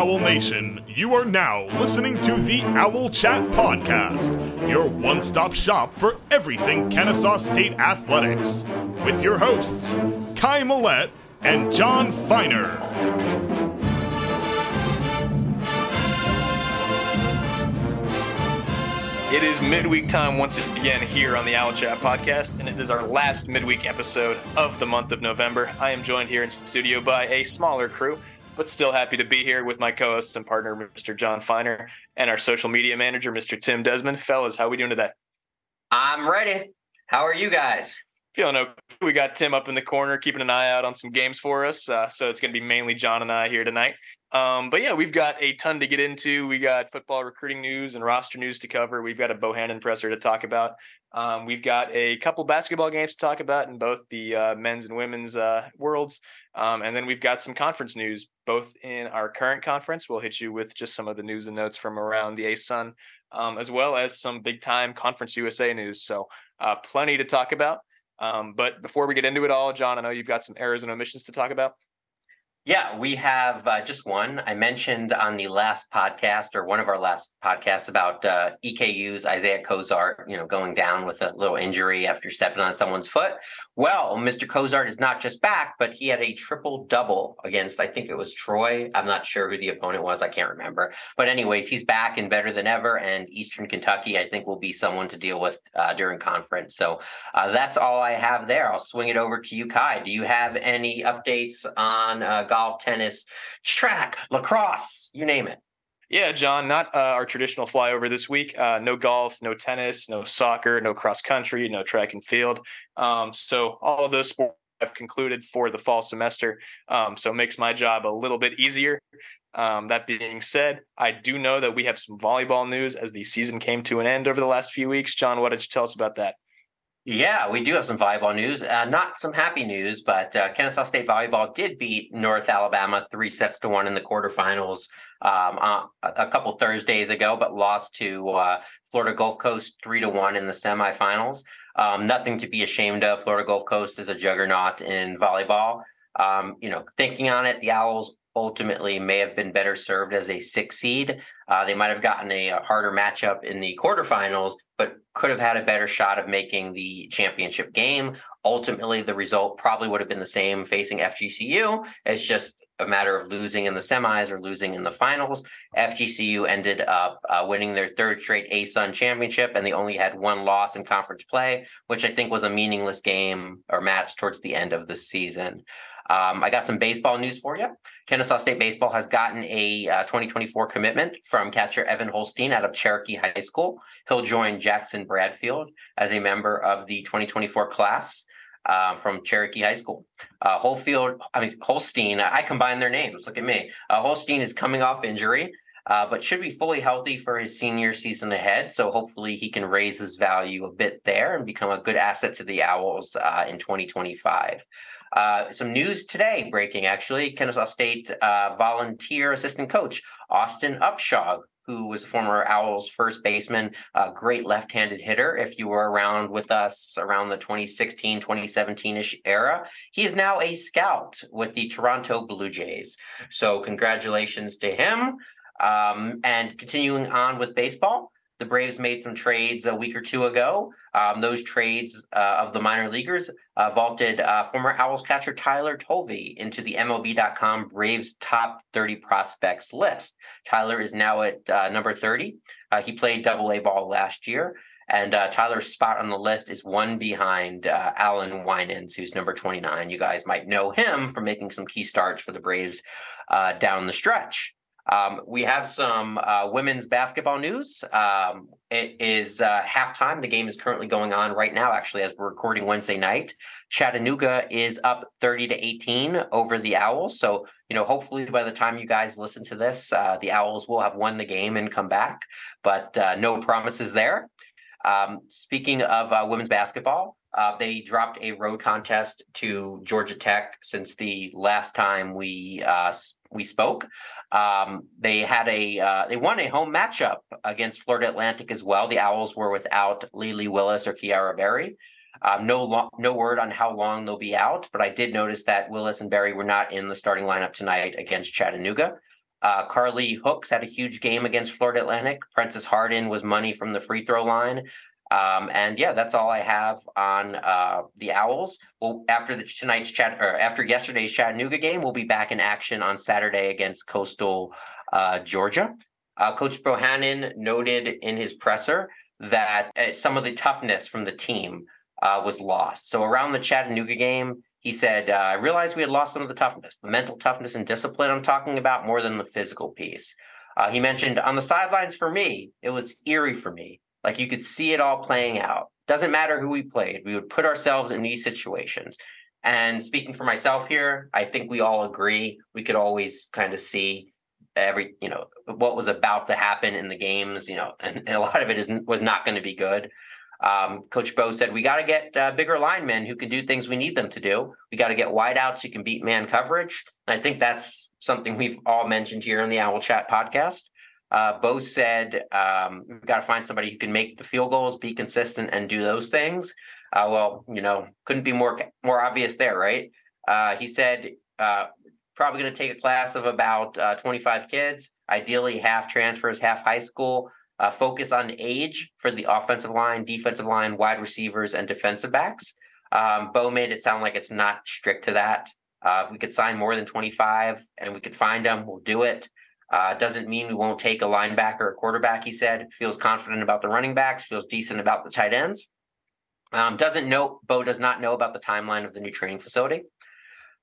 Owl Nation. You are now listening to the Owl Chat Podcast, your one stop shop for everything Kennesaw State athletics, with your hosts, Kai Millette and Jon Feiner. It is midweek time once again here on the Owl Chat podcast, and it is our last midweek episode of the month of November. I am joined here in studio by a smaller crew, but still happy to be here with my co-host and partner, Mr. Jon Feiner, and our social media manager, Mr. Tim Desmond. Fellas, how are we doing today? I'm ready. How are you guys? Feeling okay. We got Tim up in the corner, keeping an eye out on some games for us. Uh, so it's going to be mainly Jon and I here tonight. Um, but yeah, we've got a ton to get into. We got football recruiting news and roster news to cover. We've got a Bohannon presser to talk about. Um, we've got a couple basketball games to talk about in both the uh, men's and women's uh, worlds. Um, and then we've got some conference news, both in our current conference. We'll hit you with just some of the news and notes from around the ASUN, um, as well as some big time Conference USA news. So uh, plenty to talk about. Um, but before we get into it all, Jon, I know you've got some errors and omissions to talk about. Yeah, we have uh, just one. I mentioned on the last podcast or one of our last podcasts about uh, EKU's Isaiah Cozart, you know, going down with a little injury after stepping on someone's foot. Well, Mr. Cozart is not just back, but he had a triple double against, I think it was Troy. I'm not sure who the opponent was. I can't remember. But, anyways, he's back and better than ever. And Eastern Kentucky, I think, will be someone to deal with uh, during conference. So uh, that's all I have there. I'll swing it over to you, Kai. Do you have any updates on uh, golf, tennis, track, lacrosse, you name it. Yeah, Jon, not uh, our traditional flyover this week. Uh, no golf, no tennis, no soccer, no cross country, no track and field. Um, so all of those sports have concluded for the fall semester. Um, so it makes my job a little bit easier. Um, that being said, I do know that we have some volleyball news as the season came to an end over the last few weeks. Jon, what did you tell us about that? Yeah, we do have some volleyball news. Uh, not some happy news, but uh, Kennesaw State volleyball did beat North Alabama three sets to one in the quarterfinals um, uh, a couple Thursdays ago, but lost to uh, Florida Gulf Coast three to one in the semifinals. Um, nothing to be ashamed of. Florida Gulf Coast is a juggernaut in volleyball. Um, you know, thinking on it, the Owls ultimately may have been better served as a six seed. Uh, they might have gotten a, a, harder matchup in the quarterfinals, but could have had a better shot of making the championship game. Ultimately, the result probably would have been the same facing FGCU. It's just a matter of losing in the semis or losing in the finals. FGCU ended up uh, winning their third straight ASUN championship, and they only had one loss in conference play, which I think was a meaningless game or match towards the end of the season. Um, I got some baseball news for you. Kennesaw State Baseball has gotten a uh, 2024 commitment from catcher Evan Holstein out of Cherokee High School. He'll join Jackson Bradfield as a member of the 2024 class. Uh, from Cherokee High School. Uh, Holfield, I mean Holstein. I combine their names. Look at me. Uh, Holstein is coming off injury, uh, but should be fully healthy for his senior season ahead. So hopefully he can raise his value a bit there and become a good asset to the Owls uh, in 2025. Uh, some news today breaking actually Kennesaw State uh, volunteer assistant coach Austin Upshaw, who was a former Owls first baseman, a great left handed hitter. If you were around with us around the 2016, 2017 ish era, he is now a scout with the Toronto Blue Jays. So, congratulations to him. Um, and continuing on with baseball, the Braves made some trades a week or two ago. Um, those trades uh, of the minor leaguers uh, vaulted uh, former Owls catcher Tyler Tolve into the MLB.com Braves top 30 prospects list. Tyler is now at uh, number 30. Uh, he played double A ball last year. And uh, Tyler's spot on the list is one behind Allan Winans, who's number 29. You guys might know him from making some key starts for the Braves down the stretch. Um, we have some uh, women's basketball news. Um, it is uh, halftime. The game is currently going on right now, actually, as we're recording Wednesday night. Chattanooga is up 30 to 18 over the Owls. So, you know, hopefully by the time you guys listen to this, uh, the Owls will have won the game and come back, but uh, no promises there. Um, speaking of uh, women's basketball, uh, they dropped a road contest to Georgia Tech since the last time we uh, we spoke. Um, they had a uh, they won a home matchup against Florida Atlantic as well. The Owls were without Lily Willis or Kiara Berry. Um, no lo- no word on how long they'll be out, but I did notice that Willis and Berry were not in the starting lineup tonight against Chattanooga. Uh, Carly Hooks had a huge game against Florida Atlantic. Princess Harden was money from the free throw line. Um, and yeah, that's all I have on uh, the Owls. Well, after the, tonight's chat or after yesterday's Chattanooga game, we'll be back in action on Saturday against Coastal uh, Georgia. Uh, Coach Bohannon noted in his presser that uh, some of the toughness from the team uh, was lost. So around the Chattanooga game, he said, uh, "I realized we had lost some of the toughness, the mental toughness and discipline. I'm talking about more than the physical piece." he mentioned on the sidelines for me, it was eerie for me like you could see it all playing out. Doesn't matter who we played, we would put ourselves in these situations. And speaking for myself here, I think we all agree we could always kind of see every, you know, what was about to happen in the games, you know, and, and a lot of it is was not going to be good. Um, Coach Bo said we got to get uh, bigger linemen who can do things we need them to do. We got to get wideouts who can beat man coverage, and I think that's something we've all mentioned here in the Owl Chat podcast. Uh, Bo said um, we've got to find somebody who can make the field goals, be consistent, and do those things. Uh, well, you know, couldn't be more more obvious there, right? Uh, he said uh, probably going to take a class of about uh, 25 kids, ideally half transfers, half high school. Uh, focus on age for the offensive line, defensive line, wide receivers, and defensive backs. Um, Bo made it sound like it's not strict to that. if we could sign more than 25 and we could find them, we'll do it. Uh, doesn't mean we won't take a linebacker or quarterback, he said. Feels confident about the running backs, feels decent about the tight ends. Um, doesn't know, Bo does not know about the timeline of the new training facility.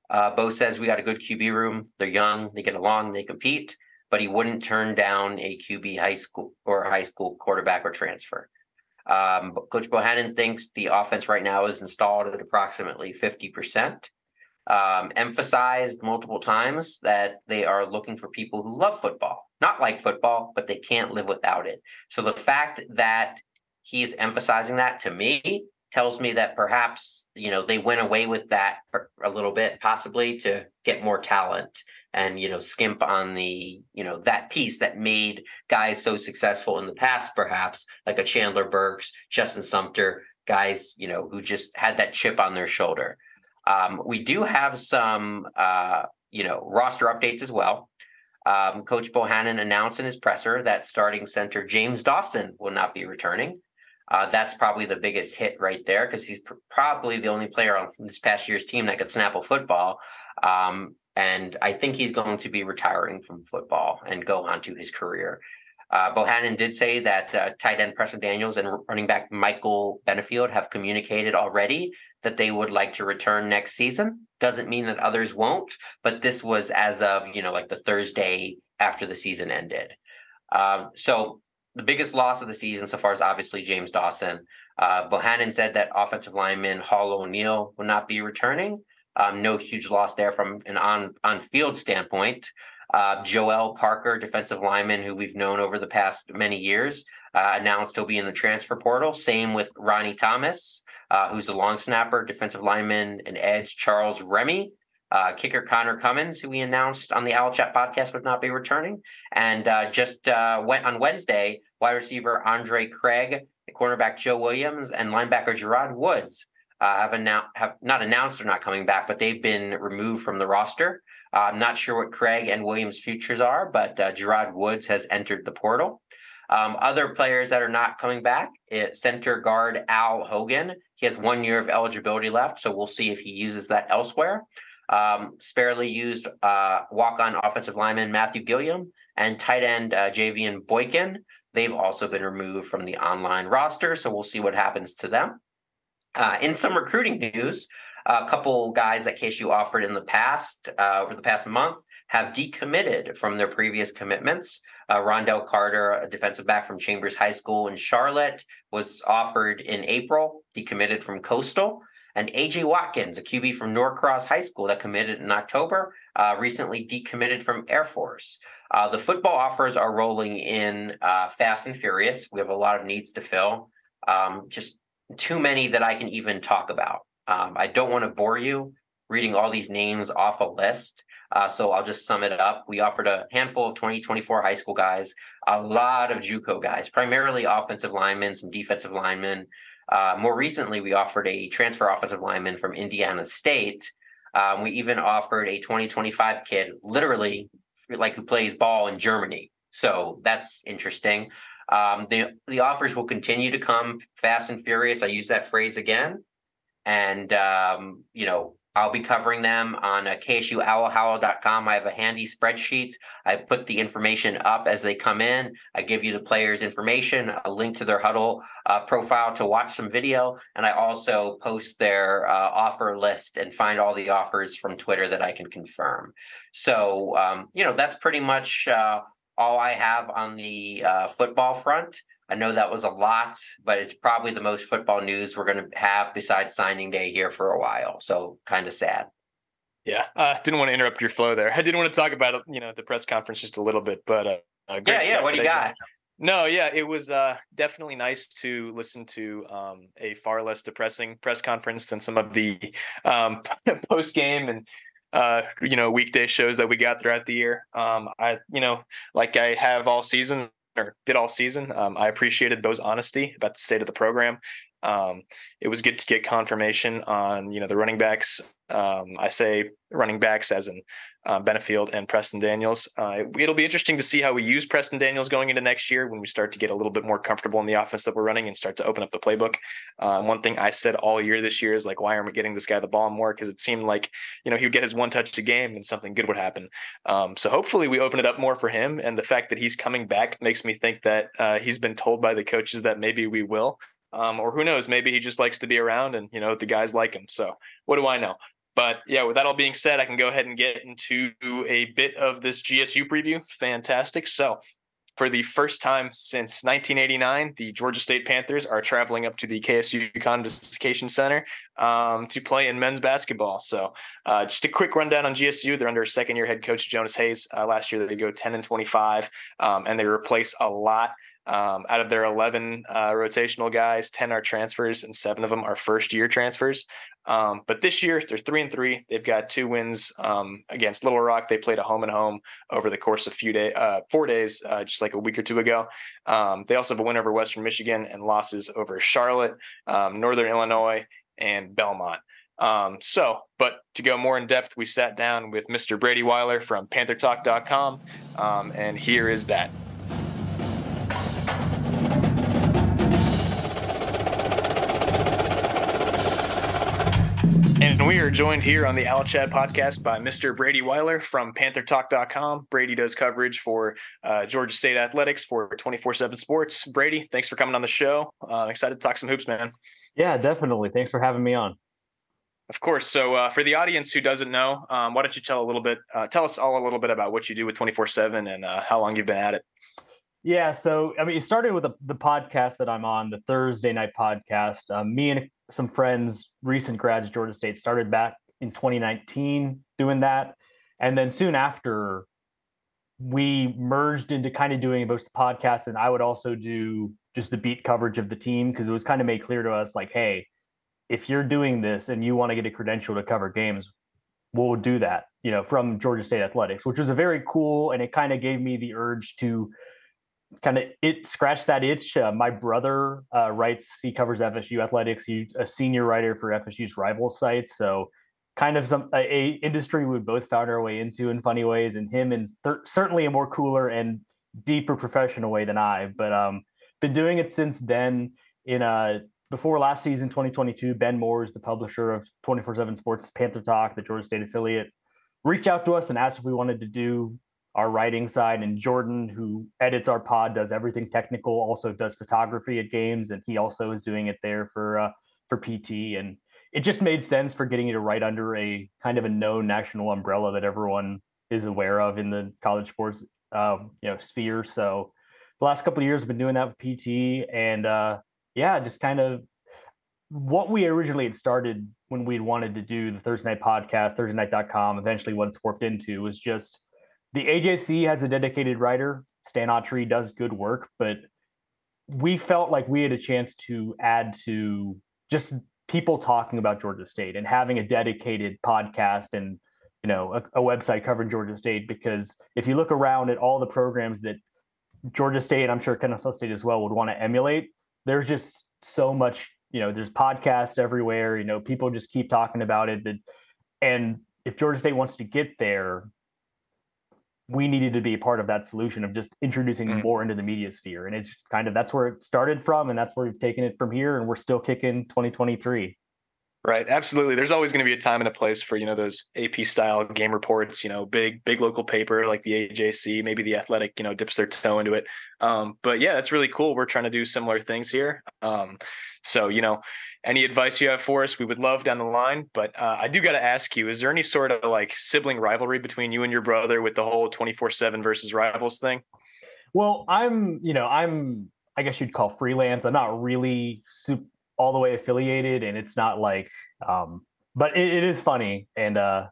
Uh, Bo says we got a good QB room. They're young, they get along, they compete, but he wouldn't turn down a QB high school or high school quarterback or transfer. Um, Coach Bohannon thinks the offense right now is installed at approximately 50% um, emphasized multiple times that they are looking for people who love football, not like football, but they can't live without it. So the fact that he is emphasizing that to me tells me that perhaps you know they went away with that a little bit possibly to get more talent and you know skimp on the you know that piece that made guys so successful in the past perhaps like a chandler burks justin sumter guys you know who just had that chip on their shoulder um, we do have some, uh, you know, roster updates as well. Um, Coach Bohannon announced in his presser that starting center James Dawson will not be returning. Uh, that's probably the biggest hit right there because he's pr- probably the only player on this past year's team that could snap a football. Um, and I think he's going to be retiring from football and go on to his career. Uh, Bohannon did say that uh, tight end Preston Daniels and running back Michael Benefield have communicated already that they would like to return next season. Doesn't mean that others won't, but this was as of you know like the Thursday after the season ended. Um, so the biggest loss of the season so far is obviously James Dawson. Uh, Bohannon said that offensive lineman Hall O'Neill will not be returning. Um, no huge loss there from an on on field standpoint. Uh, Joel Parker, defensive lineman who we've known over the past many years, uh, announced he'll be in the transfer portal. Same with Ronnie Thomas, uh, who's a long snapper, defensive lineman, and edge Charles Remy. Uh, kicker Connor Cummins, who we announced on the Owl Chat podcast would not be returning. And uh, just uh, went on Wednesday, wide receiver Andre Craig, cornerback Joe Williams, and linebacker Gerard Woods have, announced have not announced they're not coming back, but they've been removed from the roster. I'm not sure what Craig and Williams' futures are, but uh, Gerard Woods has entered the portal. Um, other players that are not coming back, it, center guard Al Hogan. He has one year of eligibility left, so we'll see if he uses that elsewhere. Um, sparely used uh, walk-on offensive lineman Matthew Gilliam and tight end uh, Javian Boykin. They've also been removed from the online roster, so we'll see what happens to them. Uh, in some recruiting news, a couple guys that KSU offered in the past, uh, over the past month, have decommitted from their previous commitments. Uh, Rondell Carter, a defensive back from Chambers High School in Charlotte, was offered in April, decommitted from Coastal. And AJ Watkins, a QB from Norcross High School that committed in October, uh, recently decommitted from Air Force. Uh, the football offers are rolling in uh, fast and furious. We have a lot of needs to fill. Um, just too many that I can even talk about. Um, I don't want to bore you reading all these names off a list. Uh, so I'll just sum it up. We offered a handful of 2024 high school guys, a lot of JUCO guys, primarily offensive linemen, some defensive linemen. Uh, more recently, we offered a transfer offensive lineman from Indiana State. Um, we even offered a 2025 kid, literally like who plays ball in Germany. So that's interesting. Um, the the offers will continue to come fast and furious. I use that phrase again, and um, you know I'll be covering them on uh, KSUOwlhowl.com. I have a handy spreadsheet. I put the information up as they come in. I give you the players' information, a link to their huddle uh, profile to watch some video, and I also post their uh, offer list and find all the offers from Twitter that I can confirm. So, um, you know, that's pretty much uh, all I have on the uh, football front. I know that was a lot, but it's probably the most football news we're going to have besides signing day here for a while. So kind of sad. Yeah, uh, didn't want to interrupt your flow there. I didn't want to talk about you know the press conference just a little bit, but uh, yeah, yeah. What do you got? No, yeah, it was uh, definitely nice to listen to um, a far less depressing press conference than some of the um, post game and uh, you know weekday shows that we got throughout the year. Um, I you know like I have all season or did all season. Um, I appreciated Bo's honesty about the state of the program. Um, it was good to get confirmation on you know the running backs. Um, I say running backs as in uh, Benefield and Preston Daniels. Uh, it, will be interesting to see how we use Preston Daniels going into next year when we start to get a little bit more comfortable in the offense that we're running and start to open up the playbook. Uh, one thing I said all year this year is like, why aren't we getting this guy the ball more? Because it seemed like you know he would get his one touch a game and something good would happen. Um, so hopefully we open it up more for him. And the fact that he's coming back makes me think that uh, he's been told by the coaches that maybe we will. Um, or who knows, maybe he just likes to be around and you know the guys like him. So what do I know? But yeah, with that all being said, I can go ahead and get into a bit of this GSU preview. Fantastic. So, for the first time since 1989, the Georgia State Panthers are traveling up to the KSU Convocation Center um, to play in men's basketball. So, uh, just a quick rundown on GSU. They're under second year head coach Jonas Hayes. Uh, last year, they go 10 and 25, um, and they replace a lot um, out of their 11 uh, rotational guys, 10 are transfers and seven of them are first year transfers. Um, but this year they're three and three. They've got two wins um, against Little Rock. They played a home and home over the course of few day, uh, four days, uh, just like a week or two ago. Um, they also have a win over Western Michigan and losses over Charlotte, um, Northern Illinois, and Belmont. Um, so, but to go more in depth, we sat down with Mr. Brady Weiler from PantherTalk.com, um, and here is that. And we are joined here on the Owl Chat podcast by Mr. Brady Weiler from PantherTalk.com. Brady does coverage for uh, Georgia State Athletics for 24 7 Sports. Brady, thanks for coming on the show. Uh, excited to talk some hoops, man. Yeah, definitely. Thanks for having me on. Of course. So, uh, for the audience who doesn't know, um, why don't you tell a little bit, uh, tell us all a little bit about what you do with 24 7 and uh, how long you've been at it? Yeah, so I mean, it started with the, the podcast that I'm on, the Thursday night podcast. Um, me and some friends, recent grads Georgia State, started back in 2019 doing that. And then soon after, we merged into kind of doing both the podcast and I would also do just the beat coverage of the team because it was kind of made clear to us like, hey, if you're doing this and you want to get a credential to cover games, we'll do that, you know, from Georgia State Athletics, which was a very cool and it kind of gave me the urge to kind of it scratched that itch. Uh, my brother uh, writes; he covers FSU athletics. He's a senior writer for FSU's rival sites, so kind of some a, a industry we both found our way into in funny ways. And him in th- certainly a more cooler and deeper professional way than I. But um, been doing it since then. In uh before last season, 2022, Ben Moore is the publisher of 24/7 Sports Panther Talk, the Georgia State affiliate. Reached out to us and asked if we wanted to do our writing side, and Jordan, who edits our pod, does everything technical. Also does photography at games, and he also is doing it there for uh, for PT. And it just made sense for getting you to write under a kind of a known national umbrella that everyone is aware of in the college sports um, you know sphere. So the last couple of years, I've been doing that with PT, and uh, yeah, just kind of what we originally had started when we wanted to do the Thursday night podcast, ThursdayNight.com. Eventually, what it's warped into was just the AJC has a dedicated writer. Stan Autry does good work, but we felt like we had a chance to add to just people talking about Georgia State and having a dedicated podcast and you know a, a, website covering Georgia State because if you look around at all the programs that Georgia State, I'm sure Kennesaw State as well would want to emulate, there's just so much, you know, there's podcasts everywhere, you know, people just keep talking about it that and if Georgia State wants to get there, we needed to be a part of that solution of just introducing mm. more into the media sphere. And it's kind of that's where it started from, and that's where we've taken it from here. And we're still kicking 2023. Right. Absolutely. There's always going to be a time and a place for, you know, those AP style game reports, you know, big, big local paper like the AJC, maybe the athletic, you know, dips their toe into it. Um, but yeah, that's really cool. We're trying to do similar things here. Um, so, you know, any advice you have for us, we would love down the line. But uh, I do got to ask you, is there any sort of like sibling rivalry between you and your brother with the whole 24 seven versus rivals thing? Well, I'm, you know, I'm, I guess you'd call freelance. I'm not really super all the way affiliated and it's not like um but it, it is funny and uh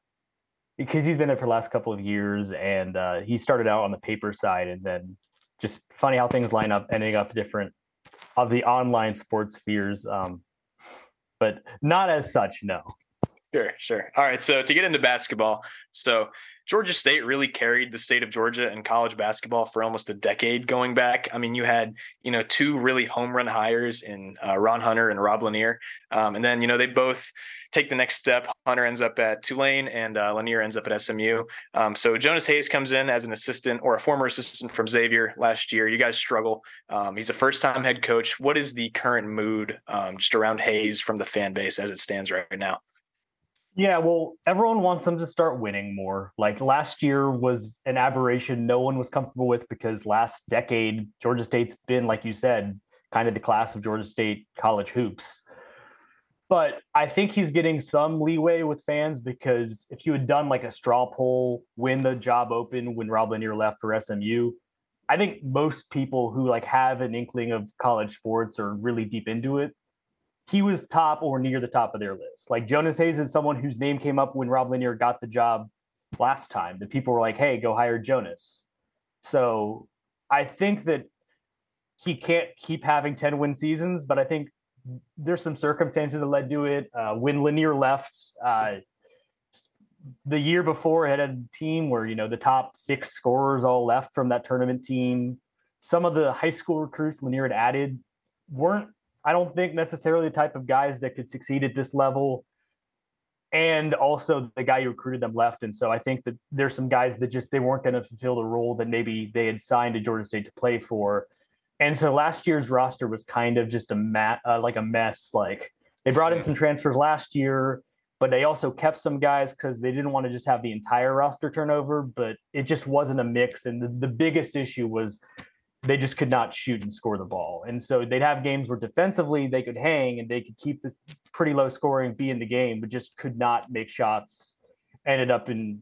because he's been there for the last couple of years and uh he started out on the paper side and then just funny how things line up ending up different of the online sports spheres um but not as such no. Sure sure. All right so to get into basketball so Georgia State really carried the state of Georgia in college basketball for almost a decade going back. I mean, you had, you know, two really home run hires in uh, Ron Hunter and Rob Lanier. Um, and then, you know, they both take the next step. Hunter ends up at Tulane and uh, Lanier ends up at SMU. Um, so Jonas Hayes comes in as an assistant or a former assistant from Xavier last year. You guys struggle. Um, he's a first time head coach. What is the current mood um, just around Hayes from the fan base as it stands right now? Yeah, well, everyone wants them to start winning more. Like last year was an aberration no one was comfortable with because last decade, Georgia State's been, like you said, kind of the class of Georgia State college hoops. But I think he's getting some leeway with fans because if you had done like a straw poll when the job opened, when Rob Lanier left for SMU, I think most people who like have an inkling of college sports or really deep into it he was top or near the top of their list. Like Jonas Hayes is someone whose name came up when Rob Lanier got the job last time. The people were like, "Hey, go hire Jonas." So I think that he can't keep having ten win seasons, but I think there's some circumstances that led to it. Uh, when Lanier left, uh, the year before, had a team where you know the top six scorers all left from that tournament team. Some of the high school recruits Lanier had added weren't I don't think necessarily the type of guys that could succeed at this level. And also the guy who recruited them left. And so I think that there's some guys that just they weren't going to fulfill the role that maybe they had signed to Georgia State to play for. And so last year's roster was kind of just a mat uh, like a mess. Like they brought in some transfers last year, but they also kept some guys because they didn't want to just have the entire roster turnover. But it just wasn't a mix. And the, the biggest issue was they just could not shoot and score the ball. And so they'd have games where defensively they could hang and they could keep the pretty low scoring, be in the game, but just could not make shots. Ended up in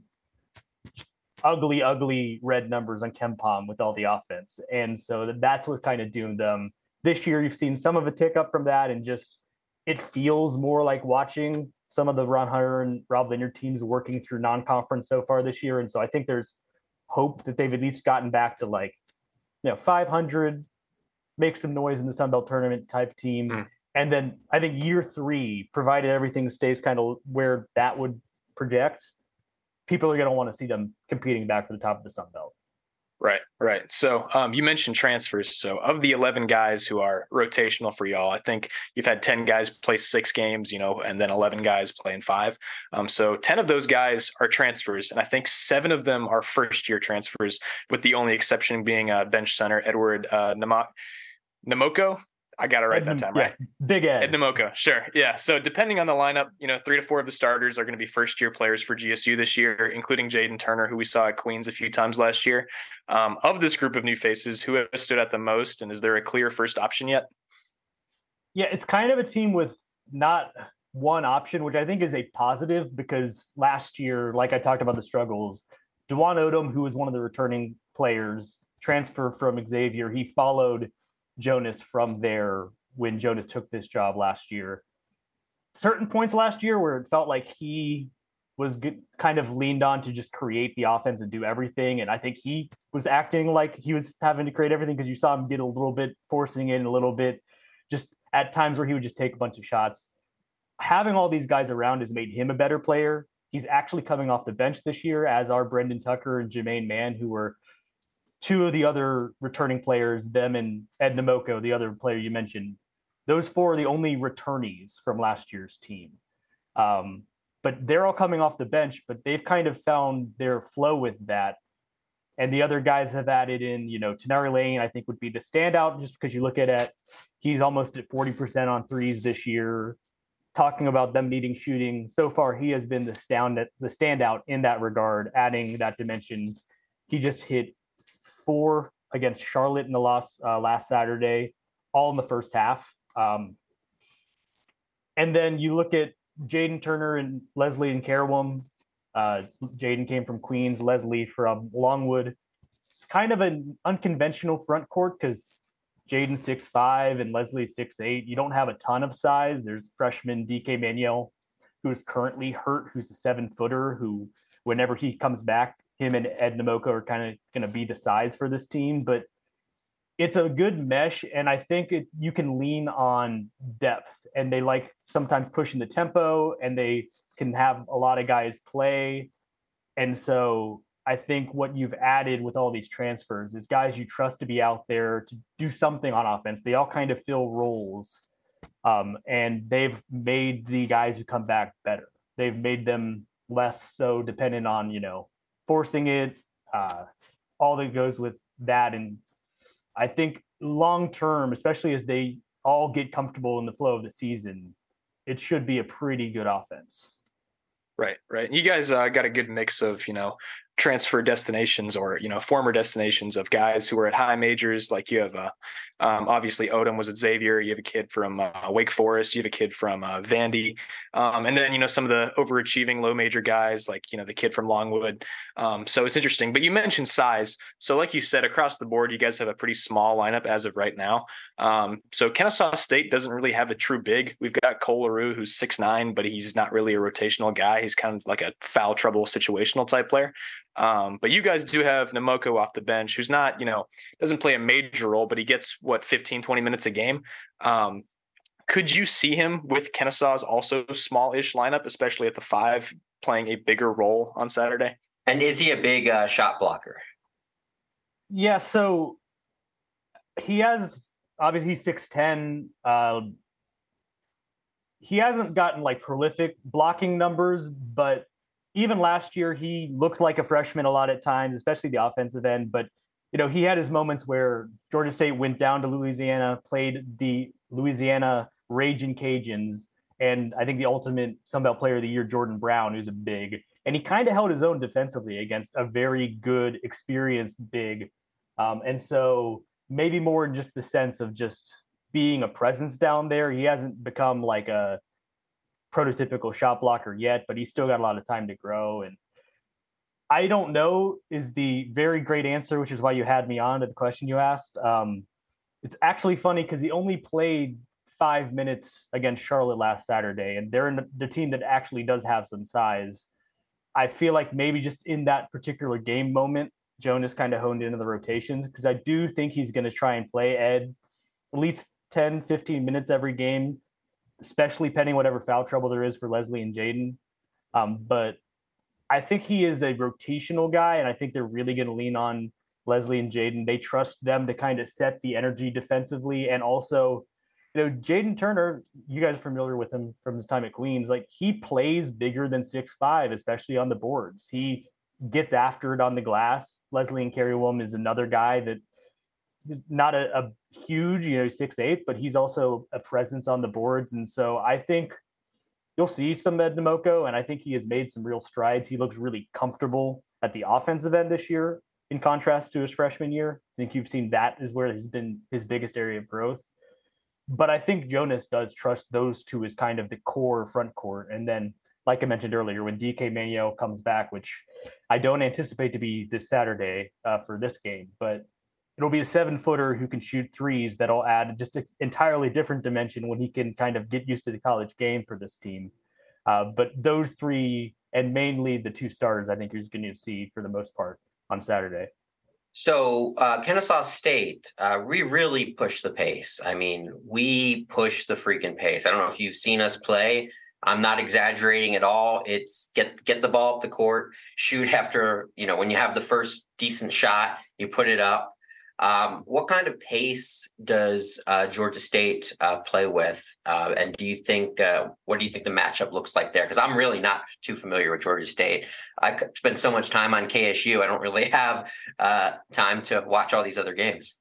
ugly, ugly red numbers on KenPom with all the offense. And so that's what kind of doomed them. This year, you've seen some of a tick up from that, and just it feels more like watching some of the Ron Hunter and Rob Lanier teams working through non conference so far this year. And so I think there's hope that they've at least gotten back to like you know 500 make some noise in the Sun Belt tournament type team. Mm. And then I think year three, provided everything stays kind of where that would project, people are going to want to see them competing back for the top of the Sun Belt. Right, right. So um, you mentioned transfers. So of the 11 guys who are rotational for y'all, I think you've had 10 guys play six games, you know, and then 11 guys playing five. Um, so 10 of those guys are transfers. And I think seven of them are first year transfers, with the only exception being uh, bench center Edward uh, Namoko. I got it right Ed, that time, right? big Ed. Ed Namoko, sure. Yeah. So depending on the lineup, you know, three to four of the starters are going to be first year players for GSU this year, including Jaden Turner, who we saw at Queens a few times last year. Um, of this group of new faces, who has stood out the most, and is there a clear first option yet? Yeah, it's kind of a team with not one option, which I think is a positive because last year, like I talked about the struggles, Dwon Odom, who was one of the returning players, transfer from Xavier, he followed Jonas from there when Jonas took this job last year. Certain points last year where it felt like he was good, kind of leaned on to just create the offense and do everything. And I think he was acting like he was having to create everything because you saw him get a little bit forcing it a little bit, just at times where he would just take a bunch of shots. Having all these guys around has made him a better player. He's actually coming off the bench this year, as are Brendan Tucker and Jermaine Mann, who were two of the other returning players, them and Ed Namoko, the other player you mentioned, those four are the only returnees from last year's team. Um, but they're all coming off the bench, but they've kind of found their flow with that. And the other guys have added in, you know, Toneari Lane, I think would be the standout just because you look at it, he's almost at 40% on threes this year. Talking about them needing shooting, so far he has been the stand the standout in that regard, adding that dimension. He just hit four against Charlotte in the last uh, last Saturday, all in the first half. Um, and then you look at Jaden Turner and Leslie Nkereuwem. Uh, Jaden came from Queens, Leslie from Longwood. It's kind of an unconventional front court because Jaden six five and Leslie six eight. You don't have a ton of size. There's freshman DK Manuel, who is currently hurt, who's a seven footer, who whenever he comes back, him and Ed Namoko are kind of going to be the size for this team. But it's a good mesh, and I think it, you can lean on depth. And they like sometimes pushing the tempo, and they can have a lot of guys play. And so I think what you've added with all these transfers is guys you trust to be out there to do something on offense. They all kind of fill roles, um, and they've made the guys who come back better. They've made them less so dependent on you know forcing it, uh, all that goes with that. And I think long term, especially as they all get comfortable in the flow of the season, it should be a pretty good offense. Right, right. You guys uh, got a good mix of you know transfer destinations or you know former destinations of guys who were at high majors like you have uh, um, obviously odom was at xavier you have a kid from uh, wake forest you have a kid from uh, vandy um, and then you know some of the overachieving low major guys like you know the kid from longwood um, so it's interesting but you mentioned size so like you said across the board you guys have a pretty small lineup as of right now um, so kennesaw state doesn't really have a true big we've got cole LaRue, who's six nine but he's not really a rotational guy he's kind of like a foul trouble situational type player um, but you guys do have Namoko off the bench, who's not, you know, doesn't play a major role, but he gets what 15, 20 minutes a game. Um, could you see him with Kennesaw's also small-ish lineup, especially at the five, playing a bigger role on Saturday? And is he a big uh, shot blocker? Yeah, so he has obviously six ten. Uh, he hasn't gotten like prolific blocking numbers, but even last year he looked like a freshman a lot at times, especially the offensive end. But you know, he had his moments where Georgia State went down to Louisiana, played the Louisiana Raging Cajuns, and I think the ultimate Sun Belt Player of the Year, Jordan Brown, who's a big, and he kind of held his own defensively against a very good, experienced big. Um, and so maybe more in just the sense of just being a presence down there. He hasn't become like a prototypical shot blocker yet, but he's still got a lot of time to grow. And I don't know is the very great answer, which is why you had me on to the question you asked. Um, it's actually funny because he only played five minutes against Charlotte last Saturday, and they're in the, team that actually does have some size. I feel like maybe just in that particular game moment, Jonas kind of honed into the rotations because I do think he's going to try and play Ed at least 10, 15 minutes every game especially pending whatever foul trouble there is for Leslie and Jaden. Um, but I think he is a rotational guy, and I think they're really going to lean on Leslie and Jaden. They trust them to kind of set the energy defensively, and also, you know, Jaden Turner. You guys are familiar with him from his time at Queens. Like he plays bigger than six five, especially on the boards. He gets after it on the glass. Leslie Nkereuwem is another guy that is not a, a huge, you know, six eight, but he's also a presence on the boards. And so I think you'll see some Ed Namoko, and I think he has made some real strides. He looks really comfortable at the offensive end this year, in contrast to his freshman year. I think you've seen that is where he's been his biggest area of growth. But I think Jonas does trust those two as kind of the core front court. And then, like I mentioned earlier, when DK Manuel comes back, which I don't anticipate to be this Saturday uh, for this game, but it'll be a seven footer who can shoot threes that'll add just an entirely different dimension when he can kind of get used to the college game for this team. Uh, but those three, and mainly the two starters, I think you're going to see for the most part on Saturday. So, uh, Kennesaw State, uh, we really push the pace. I mean, we push the freaking pace. I don't know if you've seen us play. I'm not exaggerating at all. It's get get the ball up the court, shoot after you know when you have the first decent shot, you put it up Um, what kind of pace does uh, Georgia State uh, play with? Uh, and do you think uh, what do you think the matchup looks like there? Because I'm really not too familiar with Georgia State. I spend so much time on KSU. I don't really have uh, time to watch all these other games.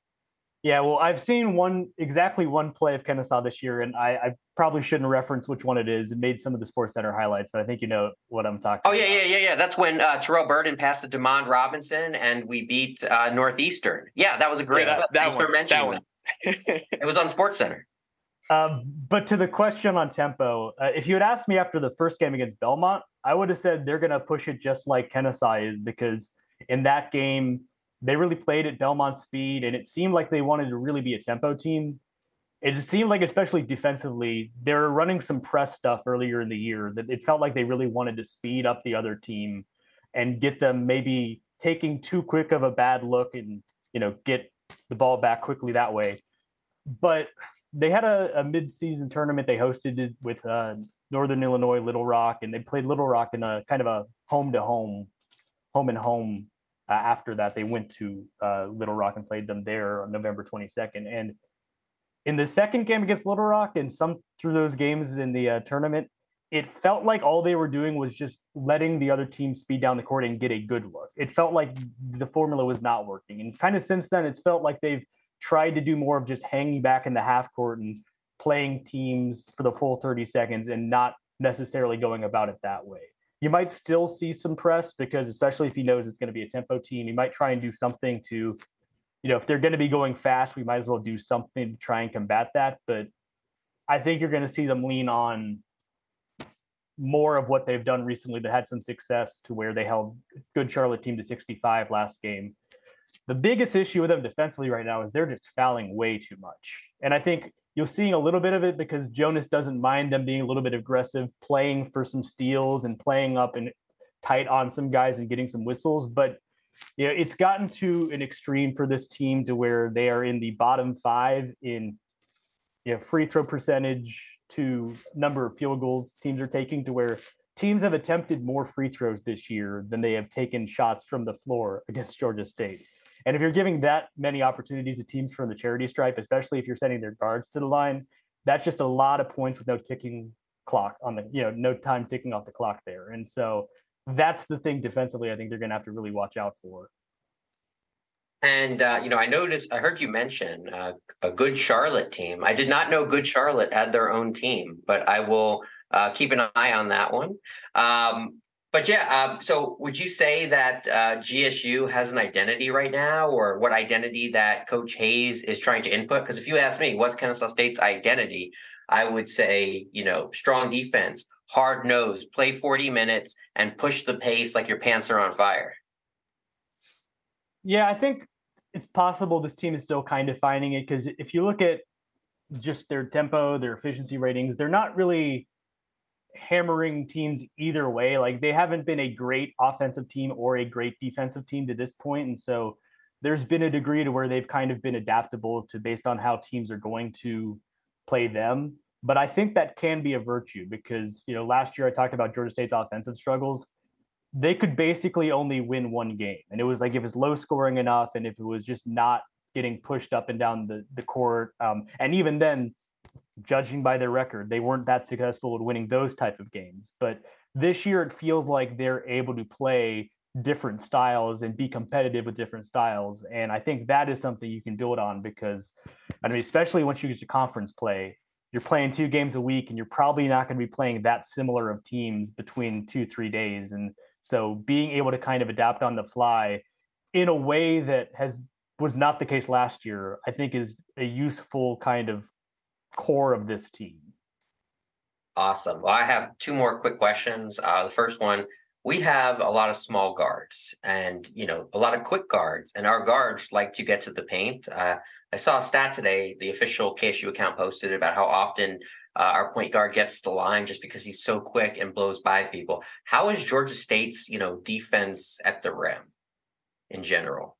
Yeah, well, I've seen one exactly one play of Kennesaw this year, and I, I, probably shouldn't reference which one it is. It made some of the Sports Center highlights, but I think you know what I'm talking. About. Oh yeah, about. yeah, yeah, yeah. That's when uh, Terrell Burden passed to Demond Robinson, and we beat uh, Northeastern. Yeah, that was a great. Yeah, that, that one, that one. it was on Sports Center. Um, but to the question on tempo, uh, if you had asked me after the first game against Belmont, I would have said they're going to push it just like Kennesaw is because in that game they really played at Belmont speed, and it seemed like they wanted to really be a tempo team. It seemed like, especially defensively, they were running some press stuff earlier in the year that it felt like they really wanted to speed up the other team and get them maybe taking too quick of a bad look and you know get the ball back quickly that way. But they had a, a mid-season tournament they hosted with uh, Northern Illinois Little Rock, and they played Little Rock in a kind of a home-to-home, home and home uh, after that, they went to uh, Little Rock and played them there on November 22nd. And in the second game against Little Rock, and some through those games in the uh, tournament, it felt like all they were doing was just letting the other team speed down the court and get a good look. It felt like the formula was not working. And kind of since then, it's felt like they've tried to do more of just hanging back in the half court and playing teams for the full 30 seconds and not necessarily going about it that way you might still see some press because especially if he knows it's going to be a tempo team, he might try and do something to, you know, if they're going to be going fast, we might as well do something to try and combat that. But I think you're going to see them lean on more of what they've done recently that had some success to where they held good Charlotte team to 65 last game. The biggest issue with them defensively right now is they're just fouling way too much. And I think you're seeing a little bit of it because Jonas doesn't mind them being a little bit aggressive, playing for some steals and playing up and tight on some guys and getting some whistles. But you know, it's gotten to an extreme for this team to where they are in the bottom five in you know, free throw percentage to number of field goals teams are taking to where teams have attempted more free throws this year than they have taken shots from the floor against Georgia State. And if you're giving that many opportunities to teams from the charity stripe, especially if you're sending their guards to the line, that's just a lot of points with no ticking clock on the, you know, no time ticking off the clock there. And so that's the thing defensively, I think they're going to have to really watch out for. And uh, you know, I noticed, I heard you mention uh, a good Charlotte team. I did not know Good Charlotte had their own team, but I will uh, keep an eye on that one. Um, but yeah, um, so would you say that uh, GSU has an identity right now, or what identity that Coach Hayes is trying to input? Because if you ask me, what's Kennesaw State's identity? I would say, you know, strong defense, hard nose, play 40 minutes, and push the pace like your pants are on fire. Yeah, I think it's possible this team is still kind of finding it because if you look at just their tempo, their efficiency ratings, they're not really hammering teams either way. Like they haven't been a great offensive team or a great defensive team to this point, and so there's been a degree to where they've kind of been adaptable to based on how teams are going to play them. But I think that can be a virtue because you know last year I talked about Georgia State's offensive struggles. They could basically only win one game, and it was like if it was low scoring enough, and if it was just not getting pushed up and down the the court, um, and even then judging by their record, they weren't that successful at winning those type of games. But this year, it feels like they're able to play different styles and be competitive with different styles. And I think that is something you can build on because, I mean, especially once you get to conference play, you're playing two games a week and you're probably not going to be playing that similar of teams between two, three days. And so being able to kind of adapt on the fly in a way that has was not the case last year, I think is a useful kind of core of this team. Awesome. Well, I have two more quick questions. Uh, the first one we have a lot of small guards and you know a lot of quick guards and our guards like to get to the paint uh, i saw a stat today the official ksu account posted about how often uh, our point guard gets the line just because he's so quick and blows by people how is georgia state's you know defense at the rim in general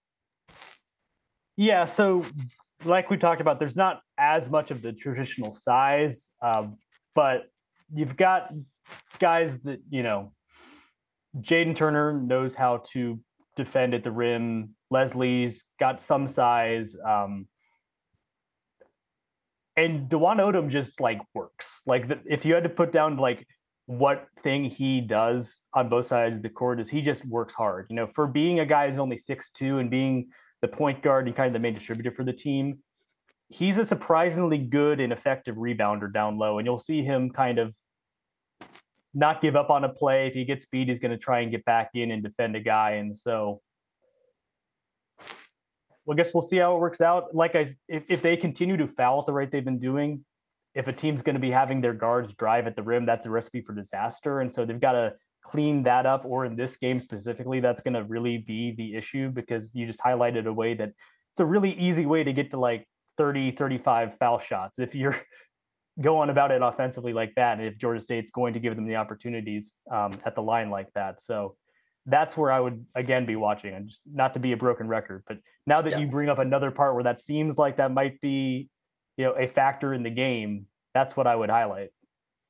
yeah so like we talked about, there's not as much of the traditional size, um, but you've got guys that you know. Jaden Turner knows how to defend at the rim Leslie's got some size. Um, and Dwon Odom just like works. Like the, if you had to put down like what thing he does on both sides of the court is he just works hard. You know, for being a guy who's only six two and being the point guard and kind of the main distributor for the team, he's a surprisingly good and effective rebounder down low. And you'll see him kind of not give up on a play. If he gets beat, he's going to try and get back in and defend a guy. And so well, I guess we'll see how it works out. Like I, if, if they continue to foul at the rate they've been doing, if a team's going to be having their guards drive at the rim, that's a recipe for disaster. And so they've got to clean that up. Or in this game specifically, that's going to really be the issue because you just highlighted a way that it's a really easy way to get to like 30, 35 foul shots. If you're going about it offensively like that, and if Georgia State's going to give them the opportunities um, at the line like that. So that's where I would again be watching, and just not to be a broken record, but now that yeah. you bring up another part where that seems like that might be, you know, a factor in the game, that's what I would highlight.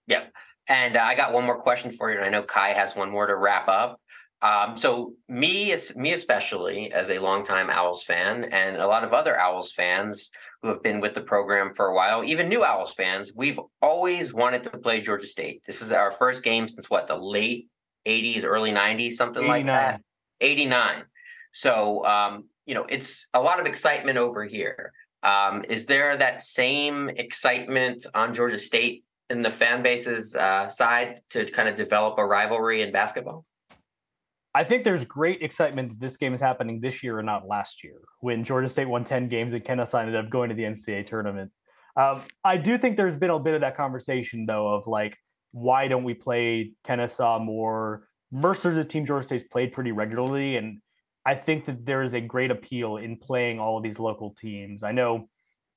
Yeah, and uh, I got one more question for you, and I know Kai has one more to wrap up. Um, so me, me especially, as a longtime Owls fan, and a lot of other Owls fans who have been with the program for a while, even new Owls fans, we've always wanted to play Georgia State. This is our first game since what the late 80s, early 90s, something 89. like that. 89. So, um, you know, it's a lot of excitement over here. Um, is there that same excitement on Georgia State in the fan base's uh, side to kind of develop a rivalry in basketball? I think there's great excitement that this game is happening this year and not last year when Georgia State won 10 games and Kennesaw ended up going to the NCAA tournament. Um, I do think there's been a bit of that conversation, though, of like, why don't we play Kennesaw more? Mercer's a team Georgia State's played pretty regularly, and I think that there is a great appeal in playing all of these local teams. I know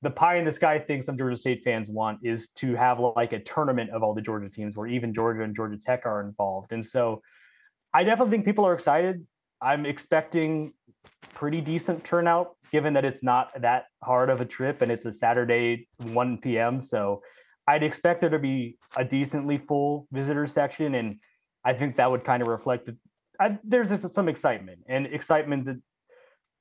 the pie in the sky thing some Georgia State fans want is to have like a tournament of all the Georgia teams where even Georgia and Georgia Tech are involved. And so I definitely think people are excited. I'm expecting pretty decent turnout given that it's not that hard of a trip and it's a Saturday 1 p.m. So I'd expect there to be a decently full visitor section, and I think that would kind of reflect that I, there's some excitement and excitement that